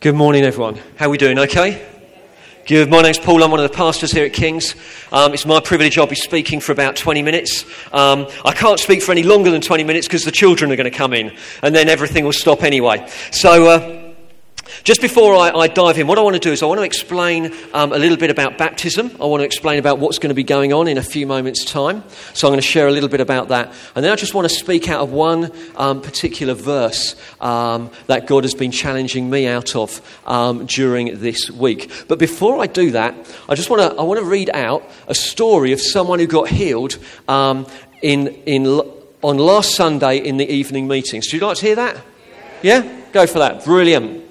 Good morning, everyone. How are we doing? Okay? Good. My name's Paul. I'm one of the pastors here at King's. Um, it's my privilege. I'll be speaking for about 20 minutes. Um, I can't speak for any longer than 20 minutes because the children are going to come in, and then everything will stop anyway. So. Uh, just before I, I, dive in, what I want to do is I want to explain um, a little bit about baptism. I want to explain about what's going to be going on in a few moments' time. So I'm going to share a little bit about that. And then I just want to speak out of one um, particular verse um, that God has been challenging me out of um, during this week. But before I do that, I just want to, I want to read out a story of someone who got healed um, in, in, on last Sunday in the evening meetings. Do you like to hear that? Yeah? Go for that. Brilliant.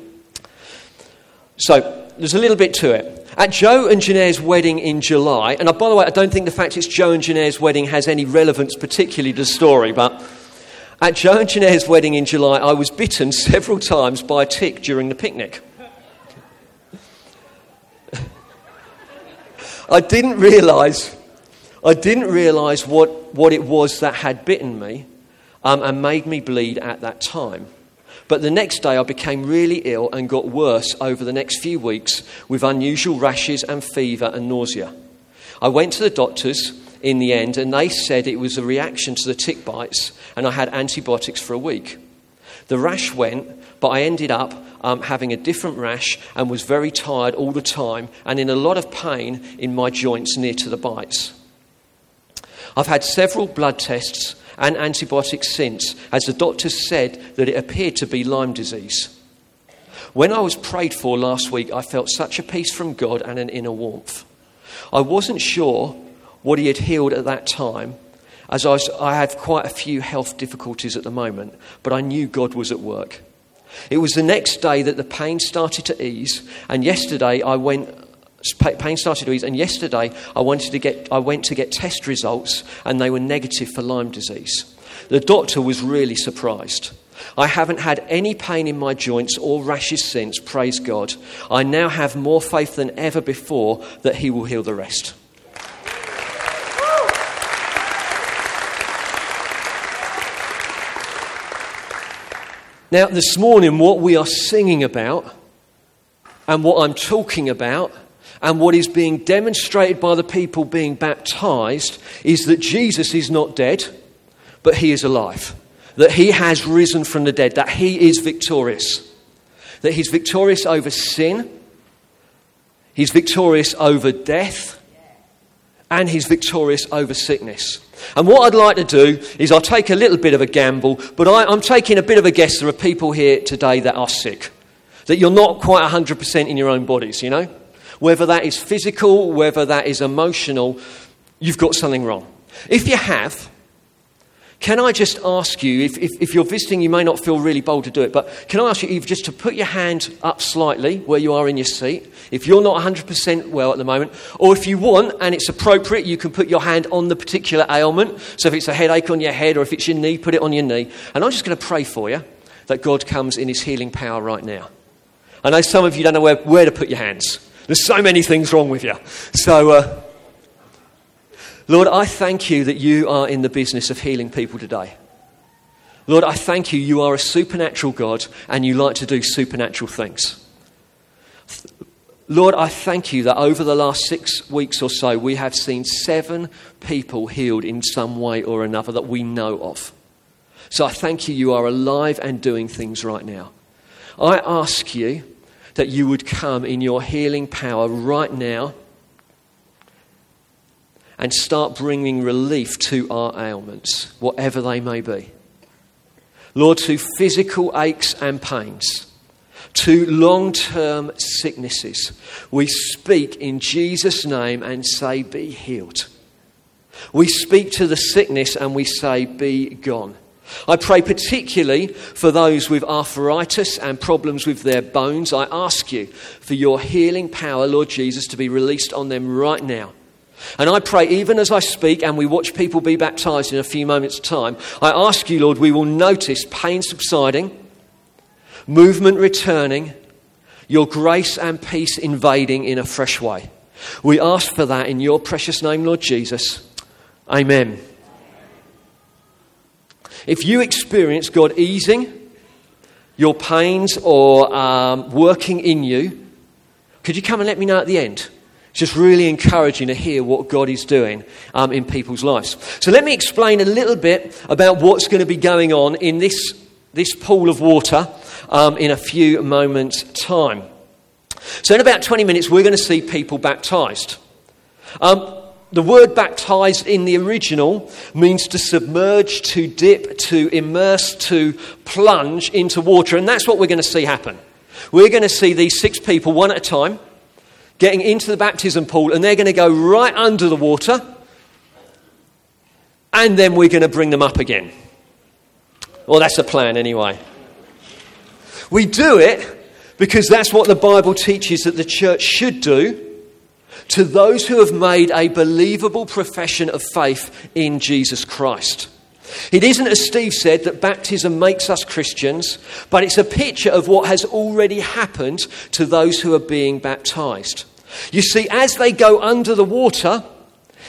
So, there's a little bit to it. At Joe and Janae's wedding in July, and by the way, I don't think the fact it's Joe and Janae's wedding has any relevance particularly to the story, but at Joe and Janae's wedding in July, I was bitten several times by a tick during the picnic. I didn't realise, I didn't realise what, what it was that had bitten me um, and made me bleed at that time. But the next day, I became really ill and got worse over the next few weeks with unusual rashes and fever and nausea. I went to the doctors in the end, and they said it was a reaction to the tick bites, and I had antibiotics for a week. The rash went, but I ended up um, having a different rash and was very tired all the time and in a lot of pain in my joints near to the bites. I've had several blood tests and antibiotics since, as the doctors said that it appeared to be Lyme disease. When I was prayed for last week, I felt such a peace from God and an inner warmth. I wasn't sure what He had healed at that time, as I, was, I have quite a few health difficulties at the moment, but I knew God was at work. It was the next day that the pain started to ease, and yesterday I went pain started to ease, and yesterday I, wanted to get, I went to get test results, and they were negative for Lyme disease. The doctor was really surprised. I haven't had any pain in my joints or rashes since, praise God. I now have more faith than ever before that He will heal the rest. Now, this morning, what we are singing about and what I'm talking about and what is being demonstrated by the people being baptized is that Jesus is not dead, but he is alive. That he has risen from the dead, that he is victorious. That he's victorious over sin, he's victorious over death, and he's victorious over sickness. And what I'd like to do is I'll take a little bit of a gamble, but I, am taking a bit of a guess there are people here today that are sick. That you're not quite 100% in your own bodies, you know? Whether that is physical, whether that is emotional, you've got something wrong. If you have, can I just ask you, if, if, if, you're visiting, you may not feel really bold to do it, but can I ask you just to put your hand up slightly where you are in your seat, if you're not 100% well at the moment, or if you want and it's appropriate, you can put your hand on the particular ailment. So if it's a headache on your head or if it's your knee, put it on your knee. And I'm just going to pray for you that God comes in his healing power right now. I know some of you don't know where, where to put your hands. There's so many things wrong with you. So, uh, Lord, I thank you that you are in the business of healing people today. Lord, I thank you, you are a supernatural God and you like to do supernatural things. Lord, I thank you that over the last six weeks or so, we have seen seven people healed in some way or another that we know of. So I thank you, you are alive and doing things right now. I ask you that you would come in your healing power right now and start bringing relief to our ailments, whatever they may be. Lord, to physical aches and pains, to long term sicknesses, we speak in Jesus' name and say, Be healed. We speak to the sickness and we say, Be gone. I pray particularly for those with arthritis and problems with their bones. I ask you for your healing power, Lord Jesus, to be released on them right now. And I pray, even as I speak and we watch people be baptized in a few moments' time, I ask you, Lord, we will notice pain subsiding, movement returning, your grace and peace invading in a fresh way. We ask for that in your precious name, Lord Jesus. Amen. If you experience God easing your pains or um, working in you, could you come and let me know at the end? It's just really encouraging to hear what God is doing um, in people's lives. So let me explain a little bit about what's going to be going on in this, this pool of water um, in a few moments' time. So, in about 20 minutes, we're going to see people baptized. Um, the word baptized in the original means to submerge, to dip, to immerse, to plunge into water. And that's what we're going to see happen. We're going to see these six people, one at a time, getting into the baptism pool, and they're going to go right under the water, and then we're going to bring them up again. Well, that's the plan anyway. We do it because that's what the Bible teaches that the church should do to those who have made a believable profession of faith in Jesus Christ. It isn't, as Steve said, that baptism makes us Christians, but it's a picture of what has already happened to those who are being baptized. You see, as they go under the water,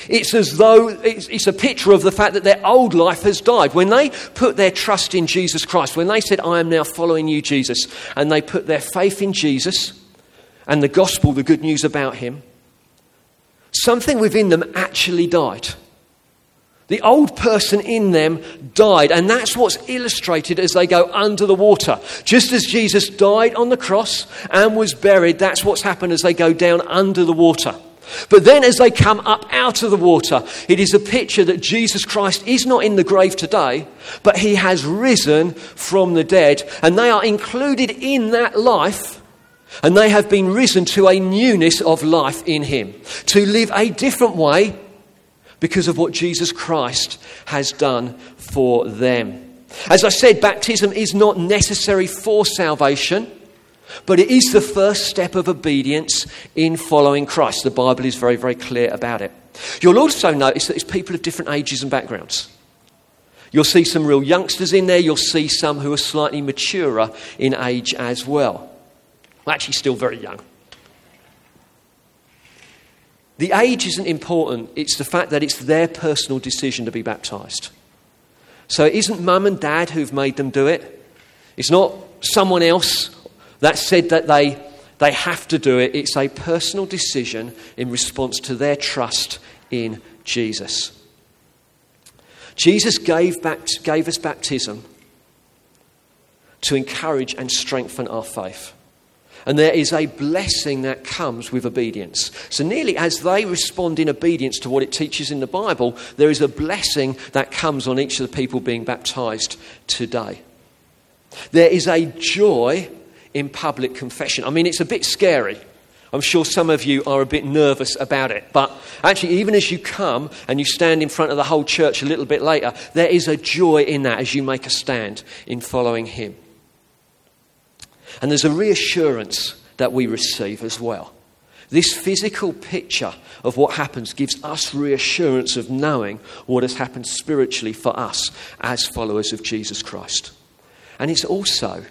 it's as though it's, it's, a picture of the fact that their old life has died. When they put their trust in Jesus Christ, when they said, I am now following you, Jesus, and they put their faith in Jesus and the gospel, the good news about him, something within them actually died. The old person in them died, and that's what's illustrated as they go under the water. Just as Jesus died on the cross and was buried, that's what's happened as they go down under the water. But then, as they come up out of the water, it is a picture that Jesus Christ is not in the grave today, but he has risen from the dead, and they are included in that life, and they have been risen to a newness of life in him, to live a different way because of what Jesus Christ has done for them. As I said, baptism is not necessary for salvation. But it is the first step of obedience in following Christ. The Bible is very, very clear about it. You'll also notice that it's people of different ages and backgrounds. You'll see some real youngsters in there, you'll see some who are slightly maturer in age as well. Actually, still very young. The age isn't important, it's the fact that it's their personal decision to be baptized. So it isn't mum and dad who've made them do it, it's not someone else that said that they, they have to do it. It's a personal decision in response to their trust in Jesus. Jesus gave, back, gave us baptism to encourage and strengthen our faith. And there is a blessing that comes with obedience. So, nearly as they respond in obedience to what it teaches in the Bible, there is a blessing that comes on each of the people being baptized today. There is a joy in public confession. I mean, it's a bit scary. I'm sure some of you are a bit nervous about it. But actually, even as you come and you stand in front of the whole church a little bit later, there is a joy in that as you make a stand in following Him. And there's a reassurance that we receive as well. This physical picture of what happens gives us reassurance of knowing what has happened spiritually for us as followers of Jesus Christ. And it's also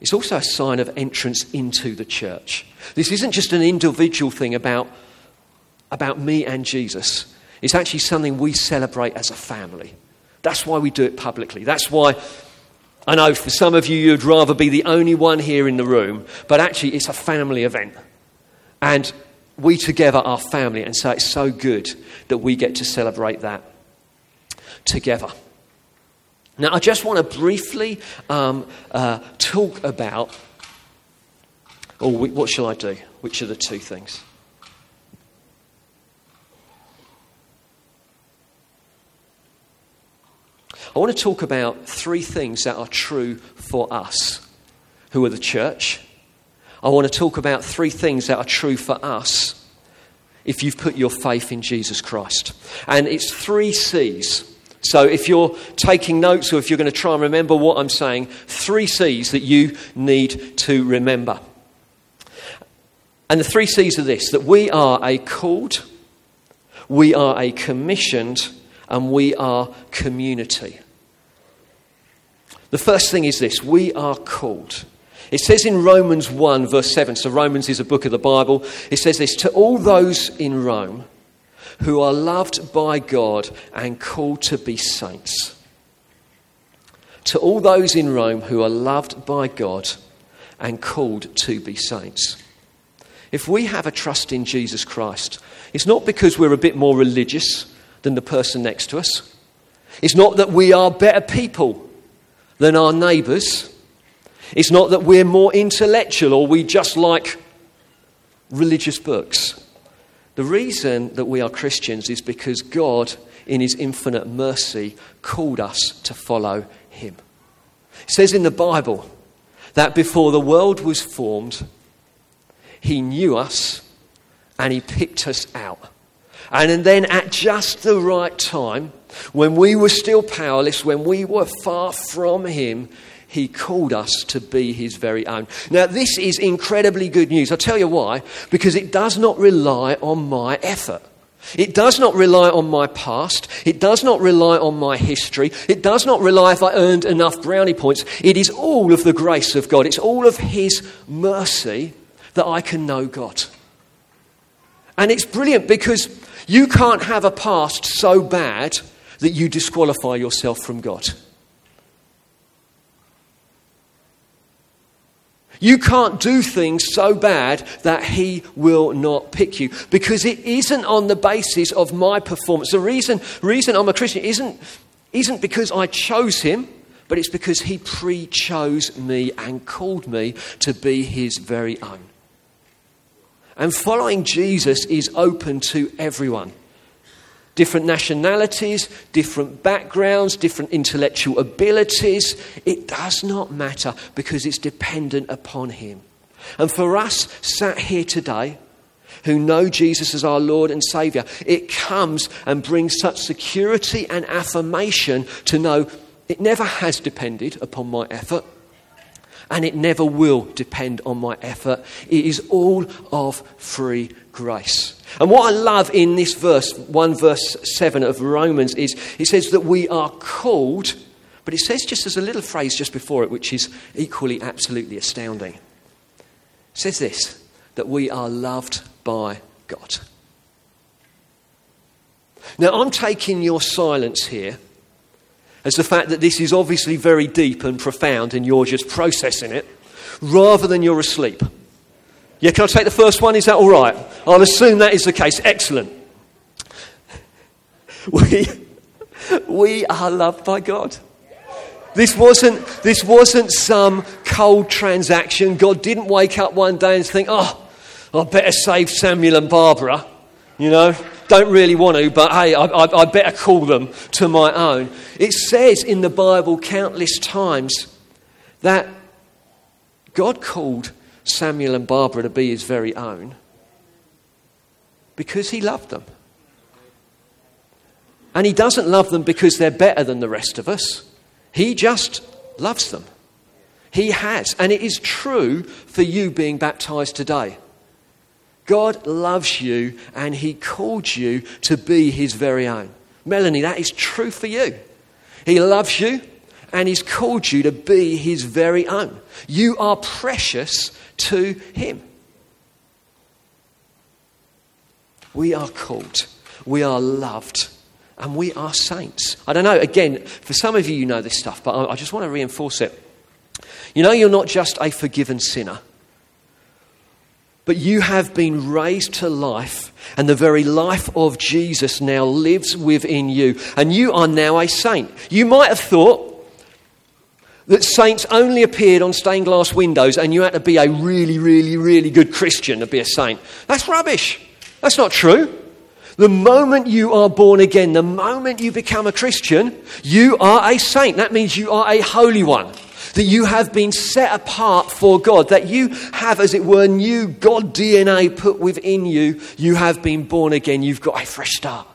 it's also a sign of entrance into the church. This isn't just an individual thing about, about me and Jesus. It's actually something we celebrate as a family. That's why we do it publicly. That's why I know for some of you, you'd rather be the only one here in the room, but actually, it's a family event. And we together are family, and so it's so good that we get to celebrate that together. Now, I just want to briefly um, uh, talk about, or what shall I do? Which are the two things? I want to talk about three things that are true for us, who are the church. I want to talk about three things that are true for us if you've put your faith in Jesus Christ. And it's three C's. So if you're taking notes or if you're going to try and remember what I'm saying, three C's that you need to remember. And the three C's are this that we are a called, we are a commissioned, and we are community. The first thing is this we are called. It says in Romans 1, verse 7, so Romans is a book of the Bible. It says this To all those in Rome who are loved by God and called to be saints. to all those in Rome who are loved by God and called to be saints. If we have a trust in Jesus Christ, it's not because we're a bit more religious than the person next to us. It's not that we are better people than our neighbours. It's not that we're more intellectual or we just like religious books. The reason that we are Christians is because God, in His infinite mercy, called us to follow Him. It says in the Bible that before the world was formed, He knew us and He picked us out. And then at just the right time, when we were still powerless, when we were far from Him, he called us to be his very own. Now, this is incredibly good news. I'll tell you why. Because it does not rely on my effort. It does not rely on my past. It does not rely on my history. It does not rely if I earned enough brownie points. It is all of the grace of God. It's all of His mercy that I can know God. And it's brilliant because you can't have a past so bad that you disqualify yourself from God. You can't do things so bad that he will not pick you because it isn't on the basis of my performance. The reason, reason I'm a Christian isn't, isn't because I chose him, but it's because he pre chose me and called me to be his very own. And following Jesus is open to everyone different nationalities, different backgrounds, different intellectual abilities. It does not matter because it's dependent upon Him. And for us sat here today, who know Jesus as our Lord and Saviour, it comes and brings such security and affirmation to know it never has depended upon my effort and it never will depend on my effort. It is all of free grace. And what I love in this verse, 1 verse 7 of Romans, is it says that we are called, but it says just as a little phrase just before it, which is equally absolutely astounding. It says this that we are loved by God. Now, I'm taking your silence here as the fact that this is obviously very deep and profound and you're just processing it, rather than you're asleep. Yeah, can I take the first one? Is that all right? I'll assume that is the case. Excellent. We, we are loved by God. This wasn't, this wasn't some cold transaction. God didn't wake up one day and think, oh, I better save Samuel and Barbara. You know, don't really want to, but hey, I, I, I better call them to my own. It says in the Bible countless times that God called Samuel and Barbara to be his very own because he loved them. And he doesn't love them because they're better than the rest of us. He just loves them. He has. And it is true for you being baptized today. God loves you and He called you to be His very own. Melanie, that is true for you. He loves you and He's called you to be His very own. You are precious to Him. We are called, we are loved, and we are saints. I don't know, again, for some of you, you know this stuff, but I just want to reinforce it. You know, you're not just a forgiven sinner but you have been raised to life, and the very life of Jesus now lives within you. And you are now a saint. You might have thought that saints only appeared on stained glass windows and you had to be a really, really, really good Christian to be a saint. That's rubbish. That's not true. The moment you are born again, the moment you become a Christian, you are a saint. That means you are a holy one that you have been set apart for God, that you have, as it were, new God DNA put within you. You have been born again. You've got a fresh start.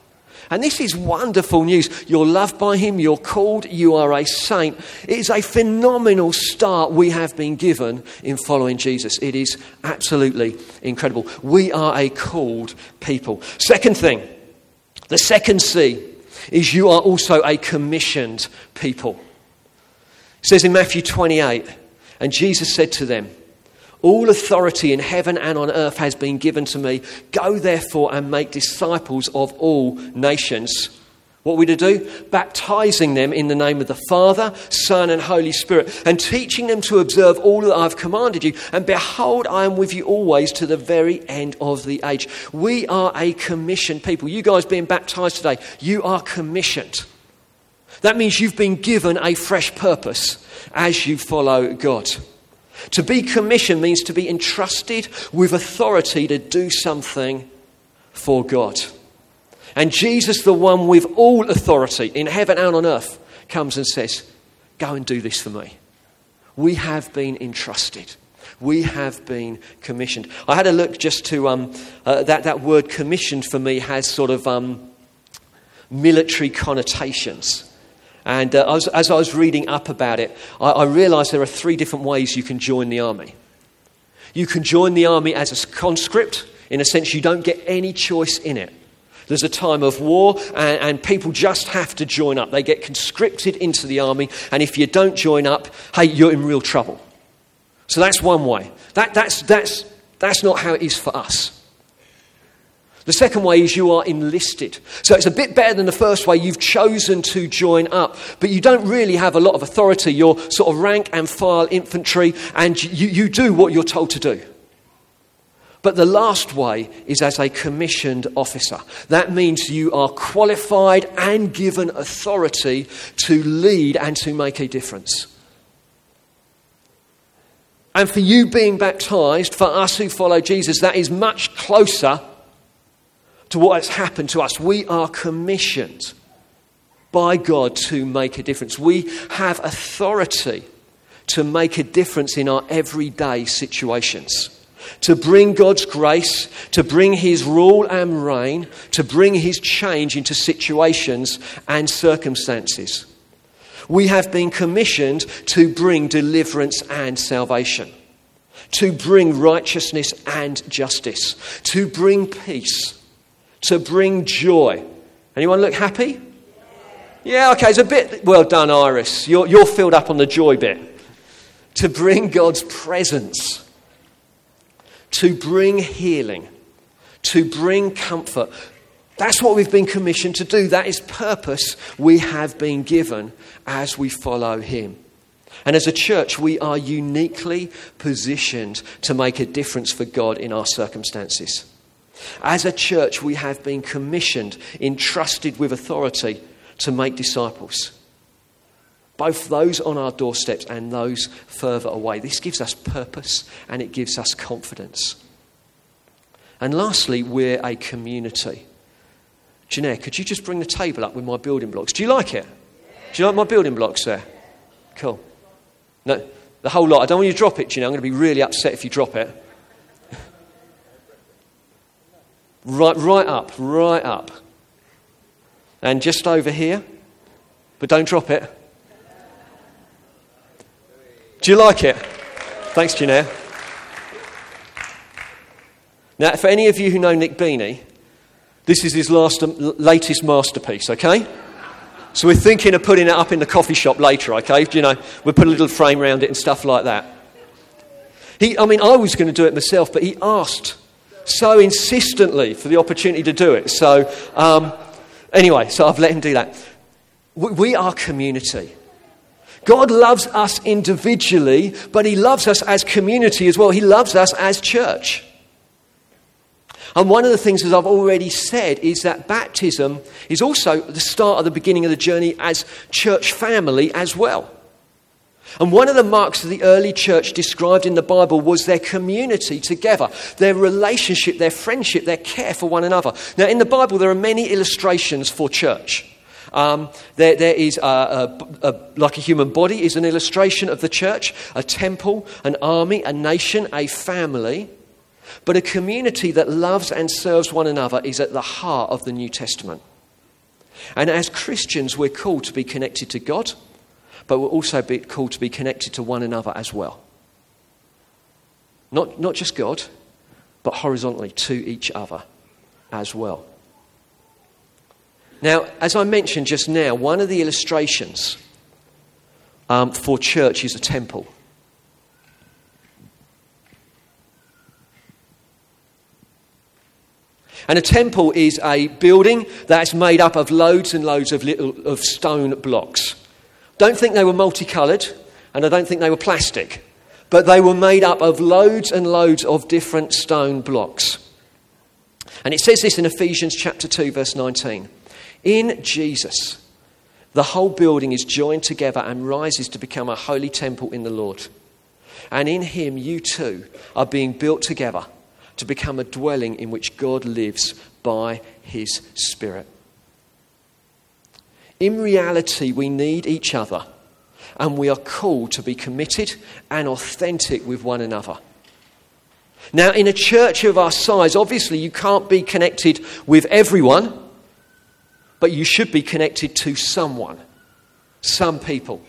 And this is wonderful news. You're loved by Him, you're called, you are a saint. It is a phenomenal start we have been given in following Jesus. It is absolutely incredible. We are a called people. Second thing, the second C is you are also a commissioned people. It says in Matthew 28, and Jesus said to them, All authority in heaven and on earth has been given to me. Go therefore and make disciples of all nations. What are we to do? Baptizing them in the name of the Father, Son, and Holy Spirit, and teaching them to observe all that I've commanded you. And behold, I am with you always to the very end of the age. We are a commissioned people. You guys being baptized today, you are commissioned. That means you've been given a fresh purpose as you follow God. To be commissioned means to be entrusted with authority to do something for God. And Jesus, the one with all authority in heaven and on earth, comes and says, Go and do this for me. We have been entrusted. We have been commissioned. I had a look just to um, uh, that, that word commissioned for me has sort of um, military connotations. And uh, as, as, I was reading up about it, I, I realized there are three different ways you can join the army. You can join the army as a conscript, in a sense, you don't get any choice in it. There's a time of war, and, and, people just have to join up. They get conscripted into the army, and if you don't join up, hey, you're in real trouble. So that's one way. That, that's, that's, that's not how it is for us. The second way is you are enlisted. So it's a bit better than the first way. You've chosen to join up, but you don't really have a lot of authority. You're sort of rank and file infantry, and you, you do what you're told to do. But the last way is as a commissioned officer. That means you are qualified and given authority to lead and to make a difference. And for you being baptized, for us who follow Jesus, that is much closer to what has happened to us. We are commissioned by God to make a difference. We have authority to make a difference in our everyday situations to bring God's grace, to bring His rule and reign, to bring His change into situations and circumstances. We have been commissioned to bring deliverance and salvation, to bring righteousness and justice, to bring peace, to bring joy. Anyone look happy? Yeah, okay, it's a bit. Well done, Iris. You're, you're filled up on the joy bit. To bring God's presence to bring healing, to bring comfort. That's what we've been commissioned to do. That is purpose we have been given as we follow Him. And as a church, we are uniquely positioned to make a difference for God in our circumstances. As a church, we have been commissioned, entrusted with authority to make disciples both those on our doorsteps and those further away. This gives us purpose and it gives us confidence. And lastly, we're a community. Jeanette, could you just bring the table up with my building blocks? Do you like it? Do you like my building blocks there? Cool. No, the whole lot. I don't want you to drop it, Jeanette. I'm going to be really upset if you drop it. Right, right up, right up. And just over here. But don't drop it. Do you like it? Thanks, Janelle. Now, for any of you who know Nick Beanie, this is his last, um, latest masterpiece, okay? So we're thinking of putting it up in the coffee shop later, okay? You know, we'll put a little frame around it and stuff like that. He, I mean, I was going to do it myself, but he asked so insistently for the opportunity to do it. So, um, anyway, so I've let him do that. We, are community. God loves us individually, but He loves us as community as well. He loves us as church. And one of the things, as I've already said, is that baptism is also the start of the beginning of the journey as church family as well. And one of the marks of the early church described in the Bible was their community together, their relationship, their friendship, their care for one another. Now, in the Bible, there are many illustrations for church. Um, there, there is a, a, a, like a human body is an illustration of the church, a temple, an army, a nation, a family. But a community that loves and serves one another is at the heart of the New Testament. And as Christians, we're called to be connected to God, but we're also called to be connected to one another as well. Not, not just God, but horizontally to each other as well. Now, as I mentioned just now, one of the illustrations um, for church is a temple. And a temple is a building that's made up of loads and loads of little of stone blocks. Don't think they were multicoloured, and I don't think they were plastic, but they were made up of loads and loads of different stone blocks. And it says this in Ephesians chapter 2, verse 19. In Jesus, the whole building is joined together and rises to become a holy temple in the Lord. And in him, you too are being built together to become a dwelling in which God lives by his Spirit. In reality, we need each other, and we are called to be committed and authentic with one another. Now, in a church of our size, obviously you can't be connected with everyone, but you should be connected to someone, some people.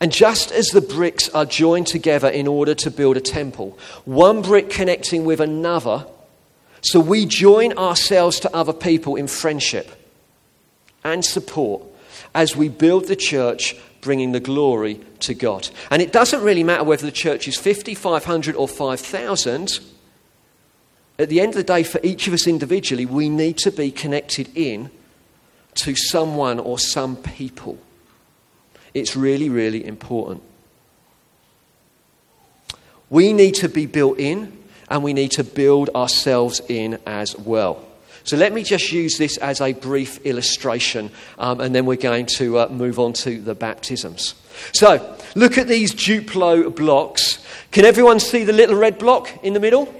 And just as the bricks are joined together in order to build a temple, one brick connecting with another, so we join ourselves to other people in friendship and support as we build the church, bringing the glory to God. And it doesn't really matter whether the church is 50, 500, or 5,000. At the end of the day, for each of us individually, we need to be connected in to someone or some people. It's really, really important. We need to be built in and we need to build ourselves in as well. So let me just use this as a brief illustration um, and then we're going to uh, move on to the baptisms. So look at these Duplo blocks. Can everyone see the little red block in the middle?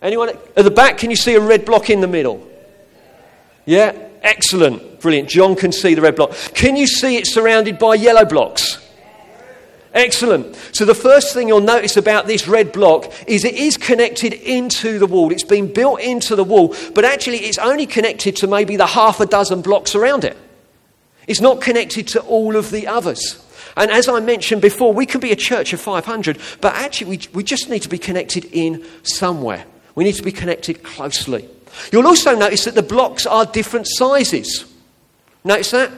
Anyone at the back, can you see a red block in the middle? Yeah? Excellent. Brilliant. John can see the red block. Can you see it surrounded by yellow blocks? Excellent. So, the first thing you'll notice about this red block is it is connected into the wall. It's been built into the wall, but actually, it's only connected to maybe the half a dozen blocks around it. It's not connected to all of the others. And as I mentioned before, we can be a church of 500, but actually, we, we just need to be connected in somewhere. We need to be connected closely. You'll also notice that the blocks are different sizes. Notice that?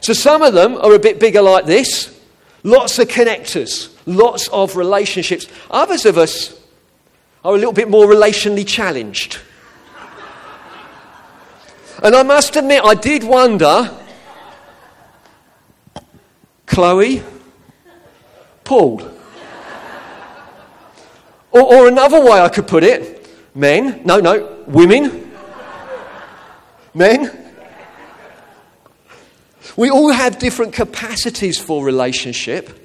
So some of them are a bit bigger like this. Lots of connectors, lots of relationships. Others of us are a little bit more relationally challenged. And I must admit, I did wonder Chloe, Paul. Or, or another way I could put it men, no, no, women, men. We all have different capacities for relationship.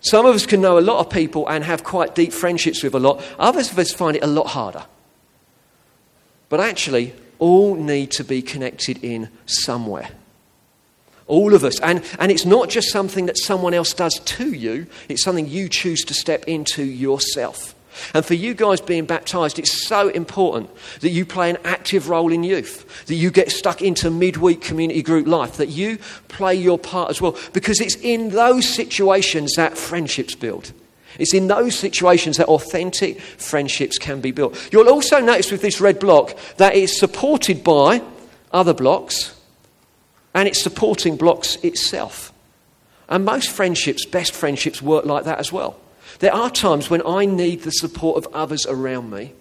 Some of us can know a lot of people and have quite deep friendships with a lot. Others of us find it a lot harder. But actually, all need to be connected in somewhere. All of us. And, and it's not just something that someone else does to you, it's something you choose to step into yourself. And for you guys being baptized, it's so important that you play an active role in youth, that you get stuck into midweek community group life, that you play your part as well, because it's in those situations that friendships build. It's in those situations that authentic friendships can be built. You'll also notice with this red block that it's supported by other blocks and it's supporting blocks itself. And most friendships, best friendships, work like that as well. There are times when I need the support of others around me,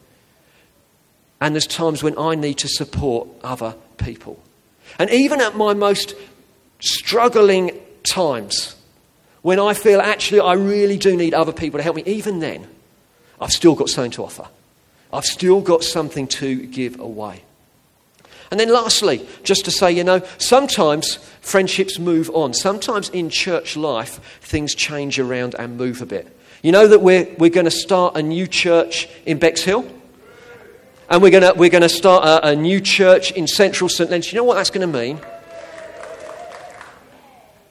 and there's times when I need to support other people. And even at my most struggling times, when I feel actually I really do need other people to help me, even then, I've still got something to offer. I've still got something to give away. And then, lastly, just to say, you know, sometimes friendships move on. Sometimes in church life, things change around and move a bit. You know that we're, we're going to start a new church in Bexhill? And we're going to, we're to start a, a new church in central St. Leonard's. You know what that's going to mean?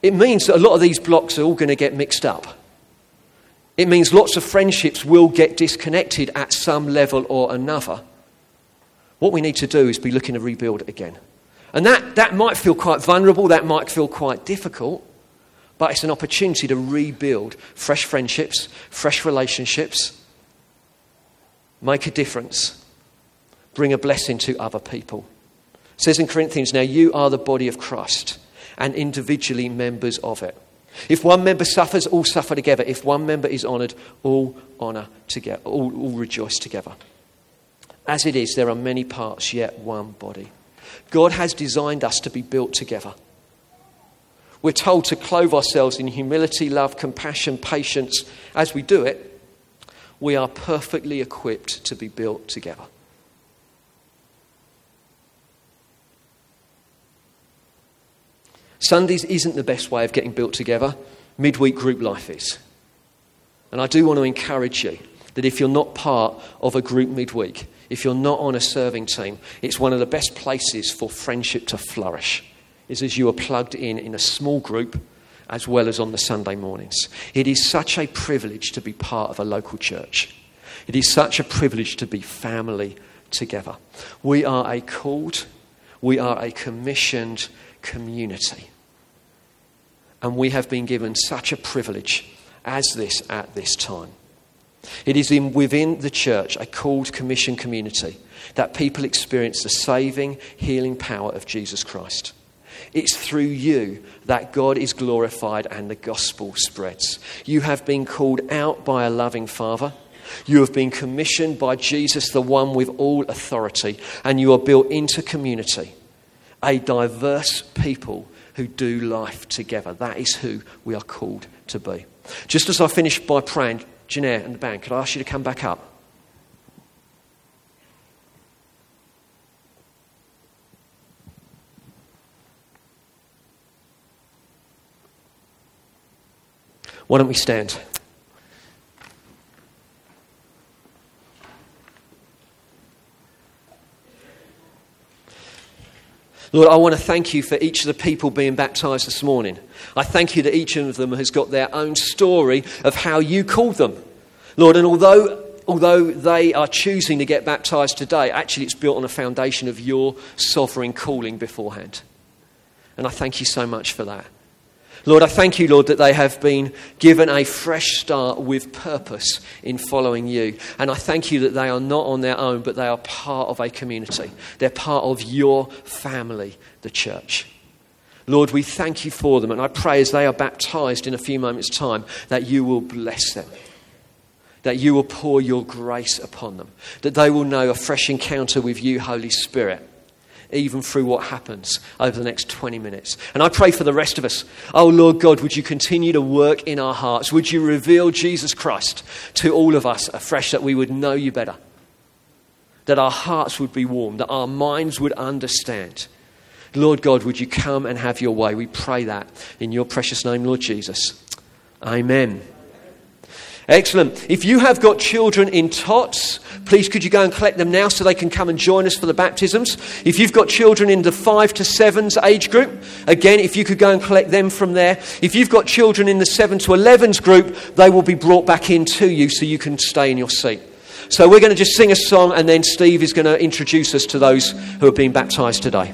It means that a lot of these blocks are all going to get mixed up. It means lots of friendships will get disconnected at some level or another. What we need to do is be looking to rebuild it again. And that, that might feel quite vulnerable, that might feel quite difficult, but it's an opportunity to rebuild fresh friendships, fresh relationships, make a difference, bring a blessing to other people. It says in Corinthians, now you are the body of Christ and individually members of it. If one member suffers, all suffer together. If one member is honoured, all honour together, all, all rejoice together. As it is, there are many parts, yet one body. God has designed us to be built together. We're told to clothe ourselves in humility, love, compassion, patience. As we do it, we are perfectly equipped to be built together. Sundays isn't the best way of getting built together, midweek group life is. And I do want to encourage you that if you're not part of a group midweek, if you're not on a serving team, it's one of the best places for friendship to flourish, is as you are plugged in in a small group as well as on the Sunday mornings. It is such a privilege to be part of a local church. It is such a privilege to be family together. We are a called, we are a commissioned community. And we have been given such a privilege as this at this time. It is in, within the church, a called commission community, that people experience the saving, healing power of Jesus Christ. It's through you that God is glorified and the gospel spreads. You have been called out by a loving Father. You have been commissioned by Jesus, the one with all authority, and you are built into community a diverse people who do life together. That is who we are called to be. Just as I finish by praying, Jeanette and the band, could I ask you to come back up? Why don't we stand? Lord, I want to thank you for each of the people being baptized this morning. I thank you that each of them has got their own story of how you called them. Lord, and although, although they are choosing to get baptized today, actually it's built on a foundation of your sovereign calling beforehand. And I thank you so much for that. Lord, I thank you, Lord, that they have been given a fresh start with purpose in following you. And I thank you that they are not on their own, but they are part of a community. They're part of your family, the church. Lord, we thank you for them. And I pray as they are baptized in a few moments' time that you will bless them. That you will pour your grace upon them. That they will know a fresh encounter with you, Holy Spirit even through what happens over the next 20 minutes. And I pray for the rest of us. Oh, Lord God, would you continue to work in our hearts? Would you reveal Jesus Christ to all of us afresh that we would know you better? That our hearts would be warm, that our minds would understand. Lord God, would you come and have your way? We pray that in your precious name, Lord Jesus. Amen. Excellent. If you have got children in tots, please could you go and collect them now so they can come and join us for the baptisms? If you've got children in the 5 to 7s age group, again, if you could go and collect them from there. If you've got children in the 7 to 11s group, they will be brought back in to you so you can stay in your seat. So we're going to just sing a song and then Steve is going to introduce us to those who are being baptized today.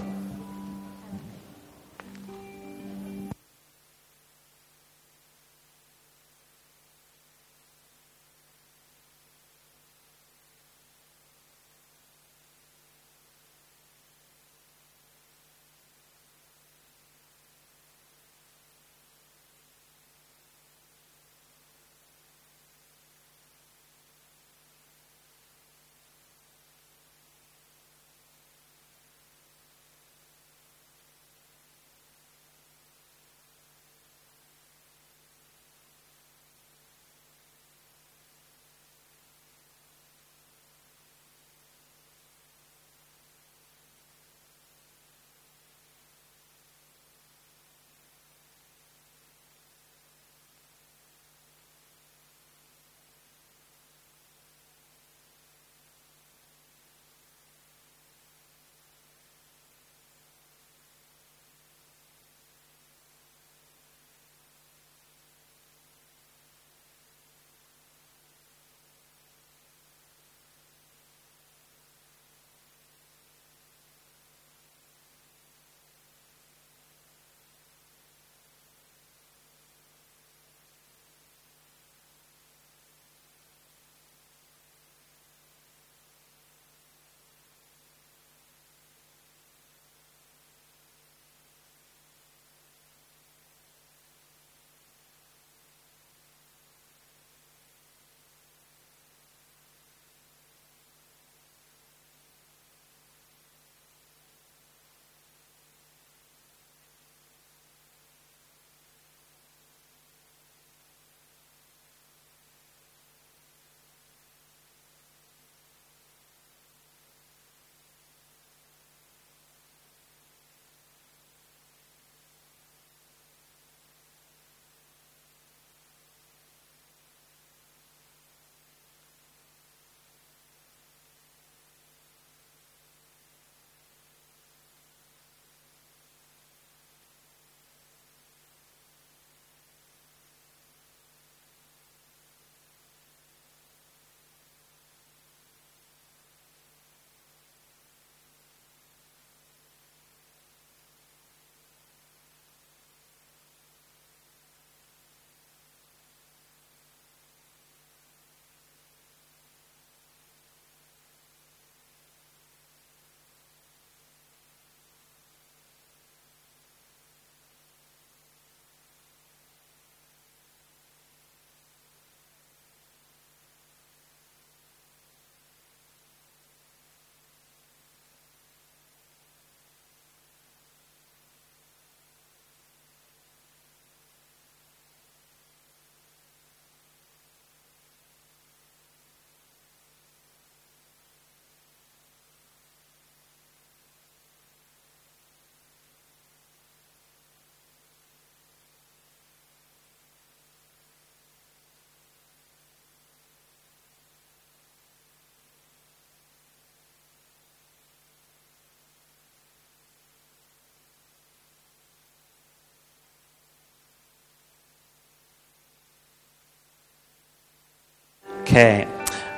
Okay.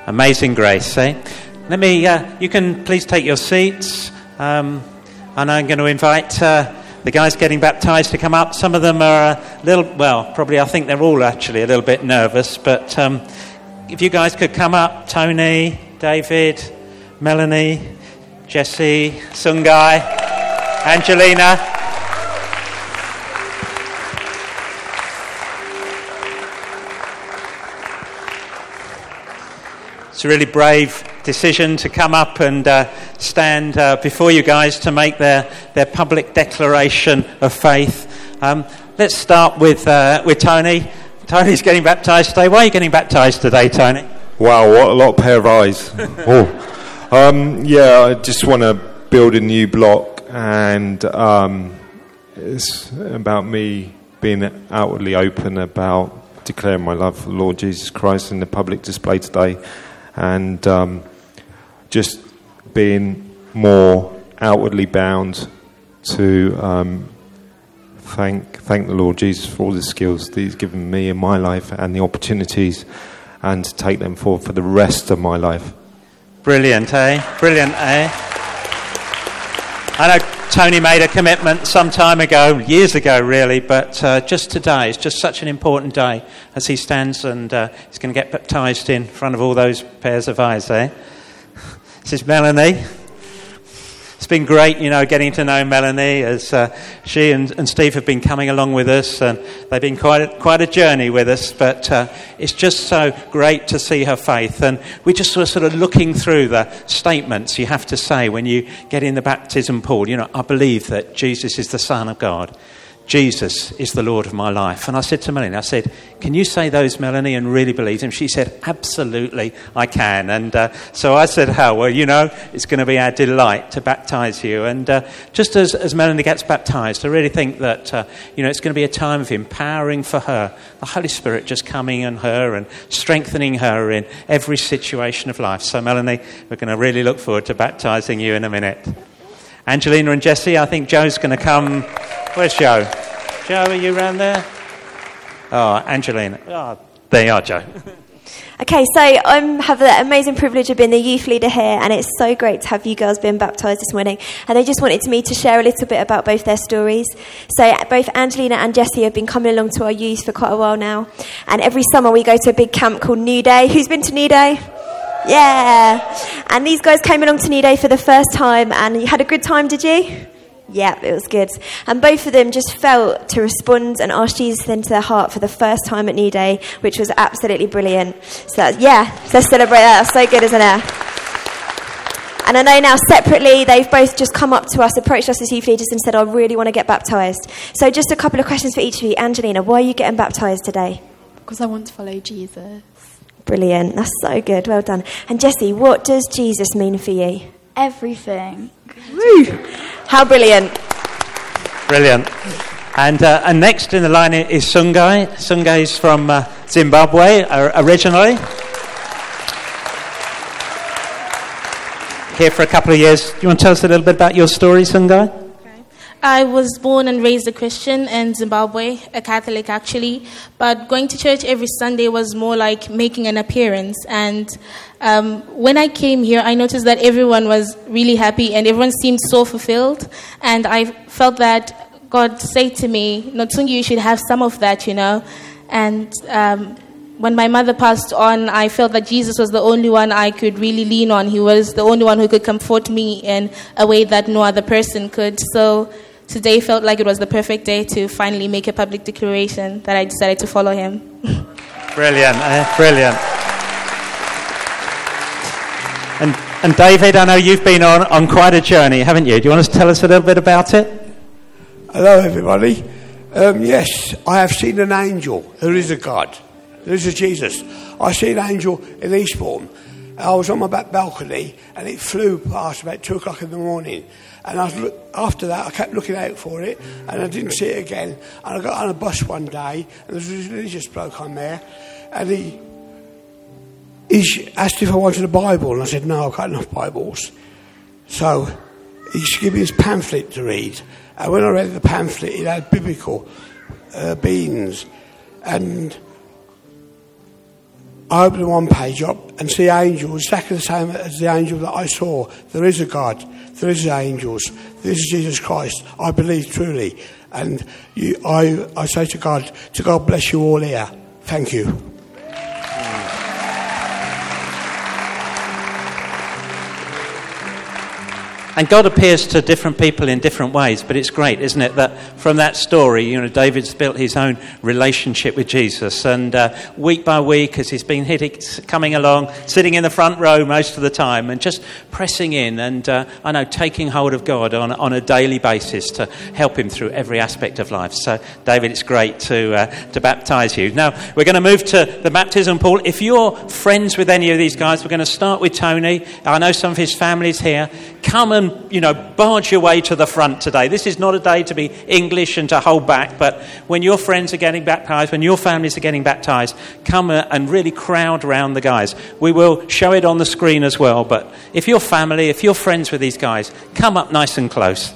Amazing grace, eh? Let me, uh, you can please take your seats. Um, and I'm going to invite uh, the guys getting baptized to come up. Some of them are a little, well, probably I think they're all actually a little bit nervous. But um, if you guys could come up, Tony, David, Melanie, Jesse, Tsungai, Angelina. It's a really brave decision to come up and uh, stand uh, before you guys to make their, their public declaration of faith. Um, let's start with, uh, with Tony. Tony's getting baptized today. Why are you getting baptized today, Tony? Wow, what a lot of pair of eyes. oh. um, yeah, I just want to build a new block, and um, it's about me being outwardly open about declaring my love for the Lord Jesus Christ in the public display today and um, just being more outwardly bound to um, thank thank the Lord Jesus for all the skills that He's given me in my life and the opportunities, and to take them forward for the rest of my life. Brilliant, eh? Brilliant, eh? Know Tony made a commitment some time ago, years ago really, but uh, just today, it's just such an important day as he stands and uh, he's going to get baptized in front of all those pairs of eyes, eh? This is Melanie. Been great, you know, getting to know Melanie as uh, she and, and, Steve have been coming along with us, and they've been quite a, quite a journey with us. But uh, it's just so great to see her faith, and we just were sort of looking through the statements you have to say when you get in the baptism pool. You know, I believe that Jesus is the Son of God. Jesus is the Lord of my life. And I said to Melanie, I said, Can you say those, Melanie, and really believe them? She said, Absolutely, I can. And uh, so I said, How? Well, you know, it's going to be our delight to baptize you. And uh, just as, as Melanie gets baptized, I really think that, uh, you know, it's going to be a time of empowering for her. The Holy Spirit just coming on her and strengthening her in every situation of life. So, Melanie, we're going to really look forward to baptizing you in a minute. Angelina and Jesse, I think Joe's going to come. Where's Joe? Joe, are you around there? Oh, Angelina. Oh, there you are, Joe. Okay, so I have the amazing privilege of being the youth leader here, and it's so great to have you girls being baptised this morning. And they just wanted me to share a little bit about both their stories. So both Angelina and Jesse have been coming along to our youth for quite a while now, and every summer we go to a big camp called New Day. Who's been to New Day? Yeah. And these guys came along to Day for the first time, and you had a good time, did you? Yeah, it was good. And both of them just felt to respond and ask Jesus into their heart for the first time at New Day, which was absolutely brilliant. So, yeah, let's celebrate that. That's so good, isn't it? And I know now separately they've both just come up to us, approached us as youth leaders, and said, I really want to get baptised. So, just a couple of questions for each of you. Angelina, why are you getting baptised today? Because I want to follow Jesus. Brilliant. That's so good. Well done. And Jesse, what does Jesus mean for you? Everything. Woo! How brilliant. Brilliant. And, uh, and next in the line is Tsungai. Tsungai is from uh, Zimbabwe uh, originally. Here for a couple of years. Do you want to tell us a little bit about your story, Tsungai? I was born and raised a Christian in Zimbabwe, a Catholic actually, but going to church every Sunday was more like making an appearance. And um, when I came here, I noticed that everyone was really happy and everyone seemed so fulfilled. And I felt that God said to me, Notsungi, you should have some of that, you know. And um, when my mother passed on, I felt that Jesus was the only one I could really lean on. He was the only one who could comfort me in a way that no other person could. So today felt like it was the perfect day to finally make a public declaration that I decided to follow him. brilliant, eh? brilliant. And, and David, I know you've been on, on quite a journey, haven't you? Do you want to tell us a little bit about it? Hello, everybody. Um, yes, I have seen an angel. There is a God. There is a Jesus. I see an angel in Eastbourne. I was on my back balcony and it flew past about two o'clock in the morning. And I was after that, I kept looking out for it, and I didn't see it again. And I got on a bus one day, and there was a religious bloke on there, and he he asked if I wanted a Bible, and I said no, I've got enough Bibles. So he gave me his pamphlet to read, and when I read the pamphlet, it had biblical uh, beans, and I open one page up and see angels exactly the same as the angel that I saw. There is a God. There is angels. This is Jesus Christ. I believe truly. And you, I, I say to God, to God bless you all here. Thank you. And God appears to different people in different ways, but it's great, isn't it? That from that story, you know, David's built his own relationship with Jesus. And uh, week by week, as he's been hitting, coming along, sitting in the front row most of the time, and just pressing in and, uh, I know, taking hold of God on, on a daily basis to help him through every aspect of life. So, David, it's great to, uh, to baptize you. Now, we're going to move to the baptism pool. If you're friends with any of these guys, we're going to start with Tony. I know some of his family's here. Come and you know, barge your way to the front today. This is not a day to be English and to hold back, but when your friends are getting baptized, when your families are getting baptized, come and really crowd around the guys. We will show it on the screen as well, but if you're family, if you're friends with these guys, come up nice and close.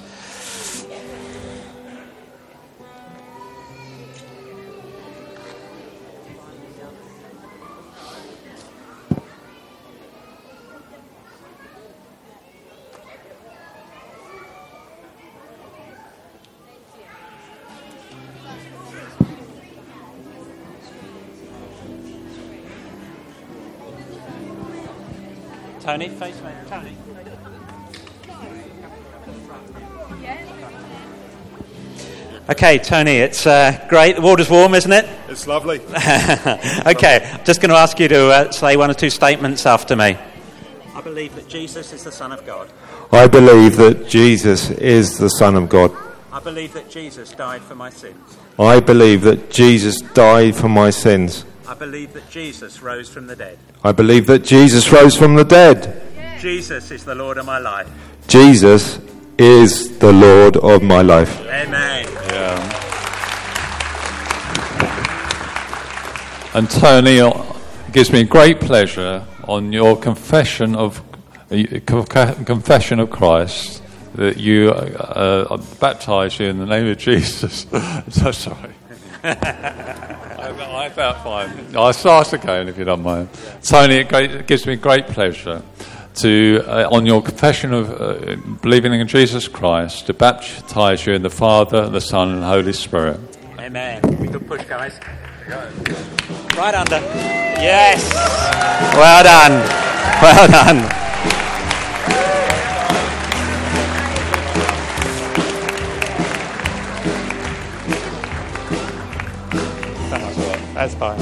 Tony, face me. Tony. Okay, Tony, it's uh, great. The water's warm, isn't it? It's lovely. okay, I'm just going to ask you to uh, say one or two statements after me. I believe that Jesus is the Son of God. I believe that Jesus is the Son of God. I believe that Jesus died for my sins. I believe that Jesus died for my sins. I believe that Jesus rose from the dead. I believe that Jesus rose from the dead. Jesus is the Lord of my life. Jesus is the Lord of my life. Amen. Yeah. And Tony, it gives me great pleasure on your confession of confession of Christ that you uh, baptize you in the name of Jesus. so sorry. I about fine. I'll start again if you don't mind. Tony, it, great, it gives me great pleasure to, uh, on your confession of uh, believing in Jesus Christ, to baptize you in the Father, the Son, and Holy Spirit. Amen. Good push, guys. Right under. Yes. Well done. Well done. That's fine.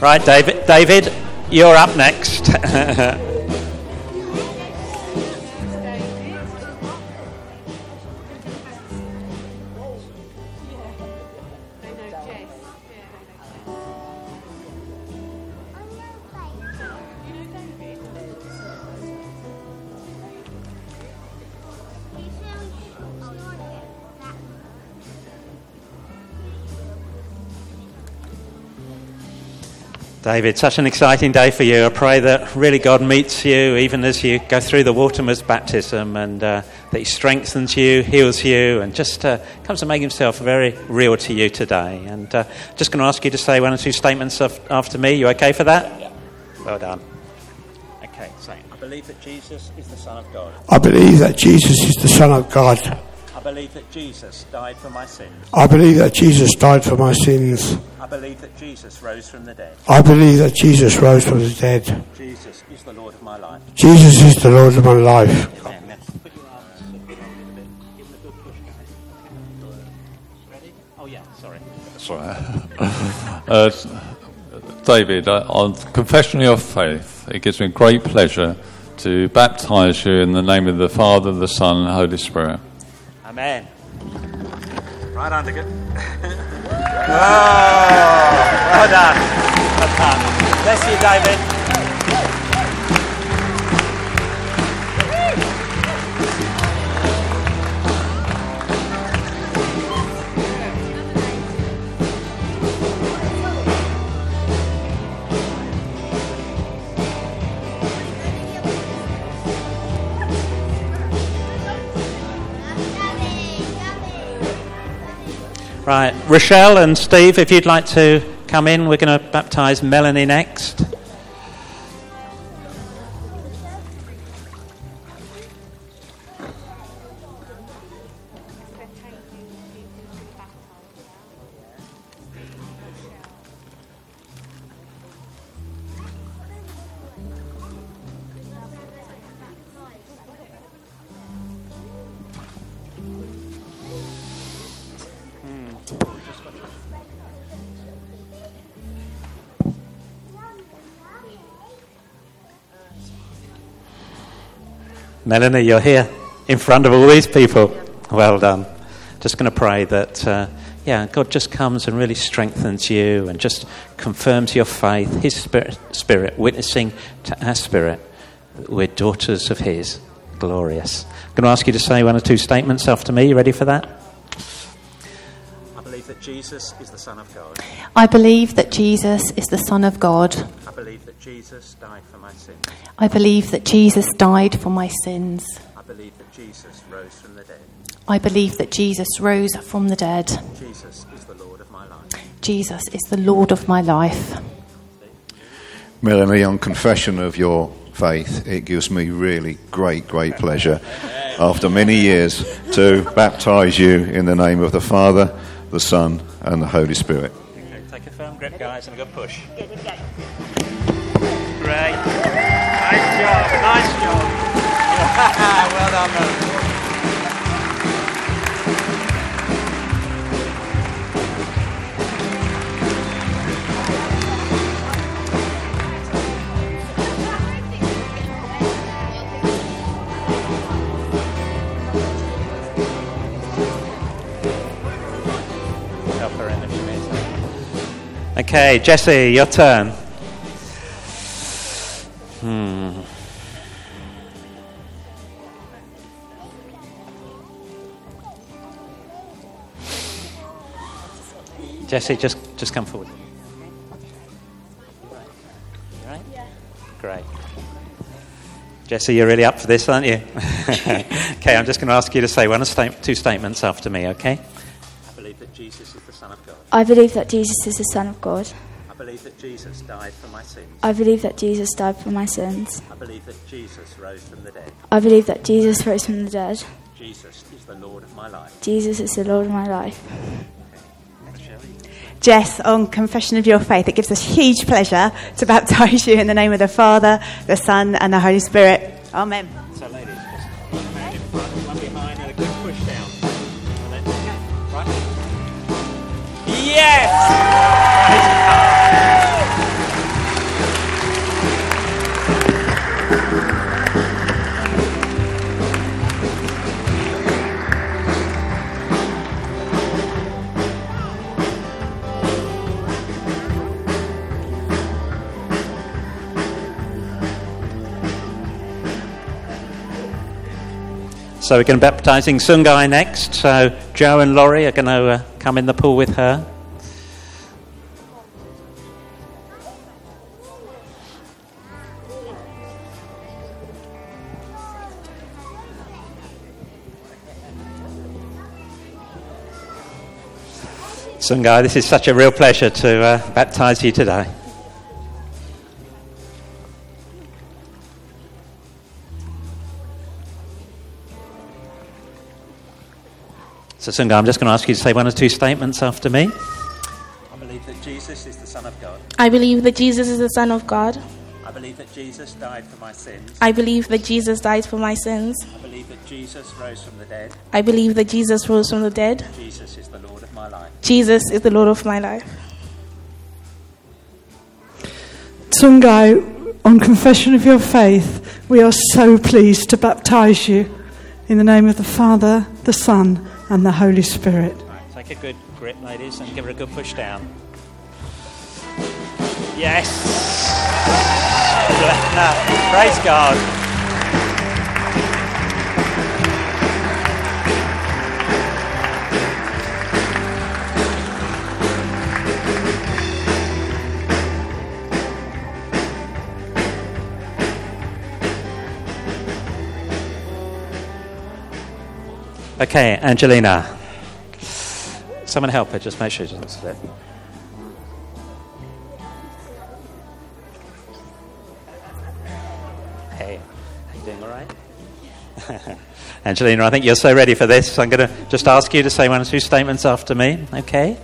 Right, David. David, you're up next. David, such an exciting day for you. I pray that really God meets you even as you go through the waterman's baptism and uh, that He strengthens you, heals you, and just uh, comes to make Himself very real to you today. And uh, just going to ask you to say one or two statements of, after me. You okay for that? Yeah. Well done. Okay, say, I believe that Jesus is the Son of God. I believe that Jesus is the Son of God. I believe that Jesus died for my sins. I believe that Jesus died for my sins. I believe that Jesus rose from the dead. I believe that Jesus rose from the dead. Jesus is the Lord of my life. Jesus is the Lord of my life. Amen. Put your arms a bit. Give them a good push, guys. Ready? Oh, yeah, sorry. Sorry. uh, David, uh, on confession of your faith, it gives me great pleasure to baptize you in the name of the Father, the Son, and the Holy Spirit. Amen. Right on, good. oh, well done. Well done. Bless you, David. Right, Rochelle and Steve, if you'd like to come in, we're going to baptize Melanie next. Melanie, you're here in front of all these people. Well done. Just going to pray that, uh, yeah, God just comes and really strengthens you and just confirms your faith, His spirit, spirit witnessing to our spirit. that We're daughters of His. Glorious. I'm going to ask you to say one or two statements after me. You ready for that? I believe that Jesus is the Son of God. I believe that Jesus is the Son of God. I believe that Jesus died for my sins. I believe that Jesus died for my sins. I believe that Jesus rose from the dead. I believe that Jesus rose from the dead. Jesus is the Lord of my life. Jesus is the Lord of my life. Melanie, on confession of your faith, it gives me really great, great pleasure after many years to baptize you in the name of the Father, the Son, and the Holy Spirit. Take a firm grip, guys, and a good push. Great. Job. Nice job. well done, man. Help her in if she needs it. Okay, Jesse, your turn. Jesse, just just come forward. You right? Great. Jesse, you're really up for this, aren't you? okay, I'm just going to ask you to say one or sta- two statements after me, okay? I believe that Jesus is the Son of God. I believe that Jesus is the Son of God. I believe that Jesus died for my sins. I believe that Jesus died for my sins. I believe that Jesus rose from the dead. I believe that Jesus rose from the dead. Jesus is the Lord of my life. Jesus is the Lord of my life. Jess, on confession of your faith, it gives us huge pleasure to baptise you in the name of the Father, the Son, and the Holy Spirit. Amen. So, ladies, one behind, and a good push down. Right. Yes! So we're going to be baptising Tsungai next. So Joe and Laurie are going to uh, come in the pool with her. Tsungai, this is such a real pleasure to uh, baptise you today. So, Tsungai, I'm just going to ask you to say one or two statements after me. I believe that Jesus is the Son of God. I believe that Jesus is the Son of God. I believe that Jesus died for my sins. I believe that Jesus died for my sins. I believe that Jesus rose from the dead. I believe that Jesus rose from the dead. Jesus is the Lord of my life. Jesus is the Lord of my life. Tsungai, on confession of your faith, we are so pleased to baptize you in the name of the Father, the Son, and the Holy Spirit. Right, take a good grip, ladies, and give her a good push down. Yes! Praise God. Okay, Angelina. someone help her? Just make sure she doesn't slip. Hey, are you doing all right? Angelina, I think you're so ready for this. I'm going to just ask you to say one or two statements after me, okay?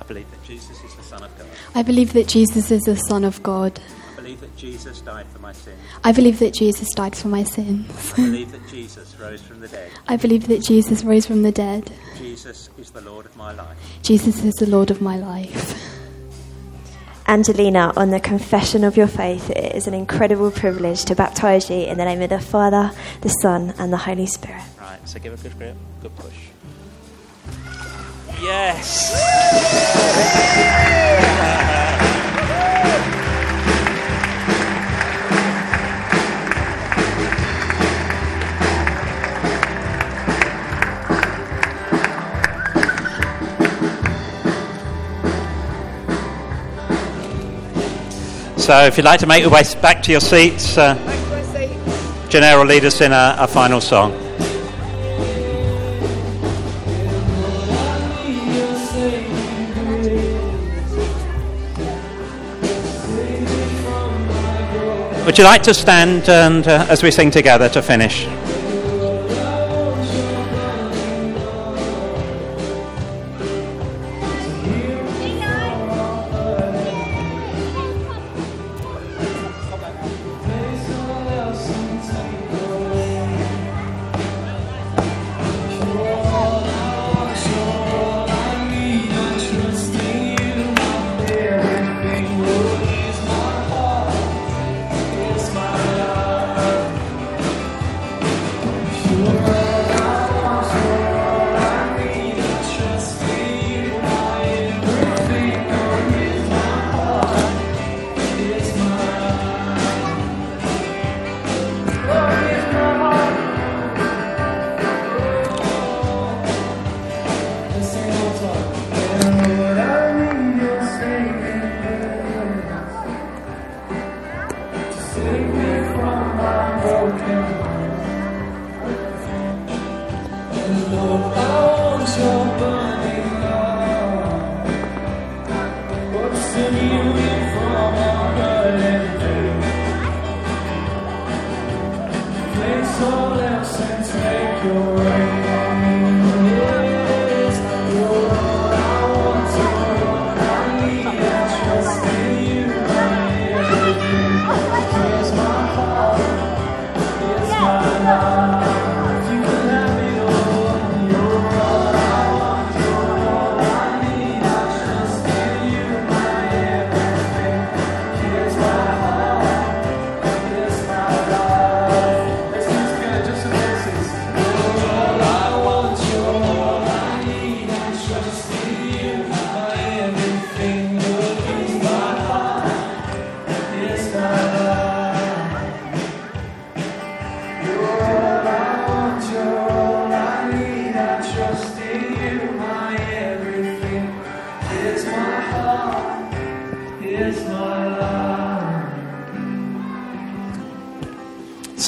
I believe that Jesus is the Son of God. I believe that Jesus is the Son of God. I believe that Jesus died for my sins. I believe that Jesus died for my sins. I believe that Jesus rose from the dead. I believe that Jesus rose from the dead. Jesus is the Lord of my life. Jesus is the Lord of my life. Angelina, on the confession of your faith, it is an incredible privilege to baptize you in the name of the Father, the Son, and the Holy Spirit. Right, so give a good grip, good push. Yes! So, if you'd like to make your way back to your seats, uh, Janelle will lead us in a, a final song. Would you like to stand and uh, as we sing together to finish?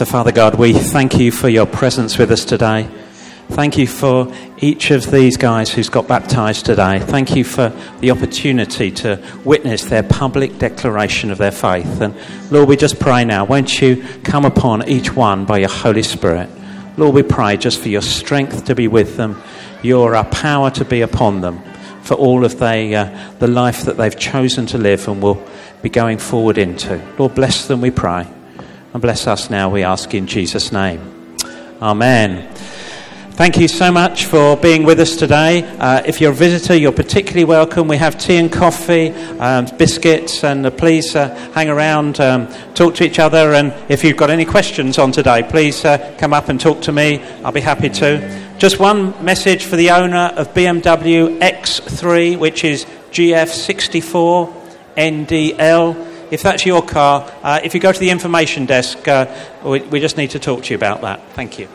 So, Father God, we thank you for your presence with us today. Thank you for each of these guys who's got baptized today. Thank you for the opportunity to witness their public declaration of their faith. And Lord, we just pray now, won't you come upon each one by your Holy Spirit? Lord, we pray just for your strength to be with them, your uh, power to be upon them, for all of they, uh, the life that they've chosen to live and will be going forward into. Lord, bless them, we pray. And bless us now, we ask in Jesus' name. Amen. Thank you so much for being with us today. Uh, if you're a visitor, you're particularly welcome. We have tea and coffee, um, biscuits, and uh, please uh, hang around, um, talk to each other. And if you've got any questions on today, please uh, come up and talk to me. I'll be happy to. Just one message for the owner of BMW X3, which is GF64 NDL. If that's your car, uh, if you go to the information desk, uh, we, we just need to talk to you about that. Thank you.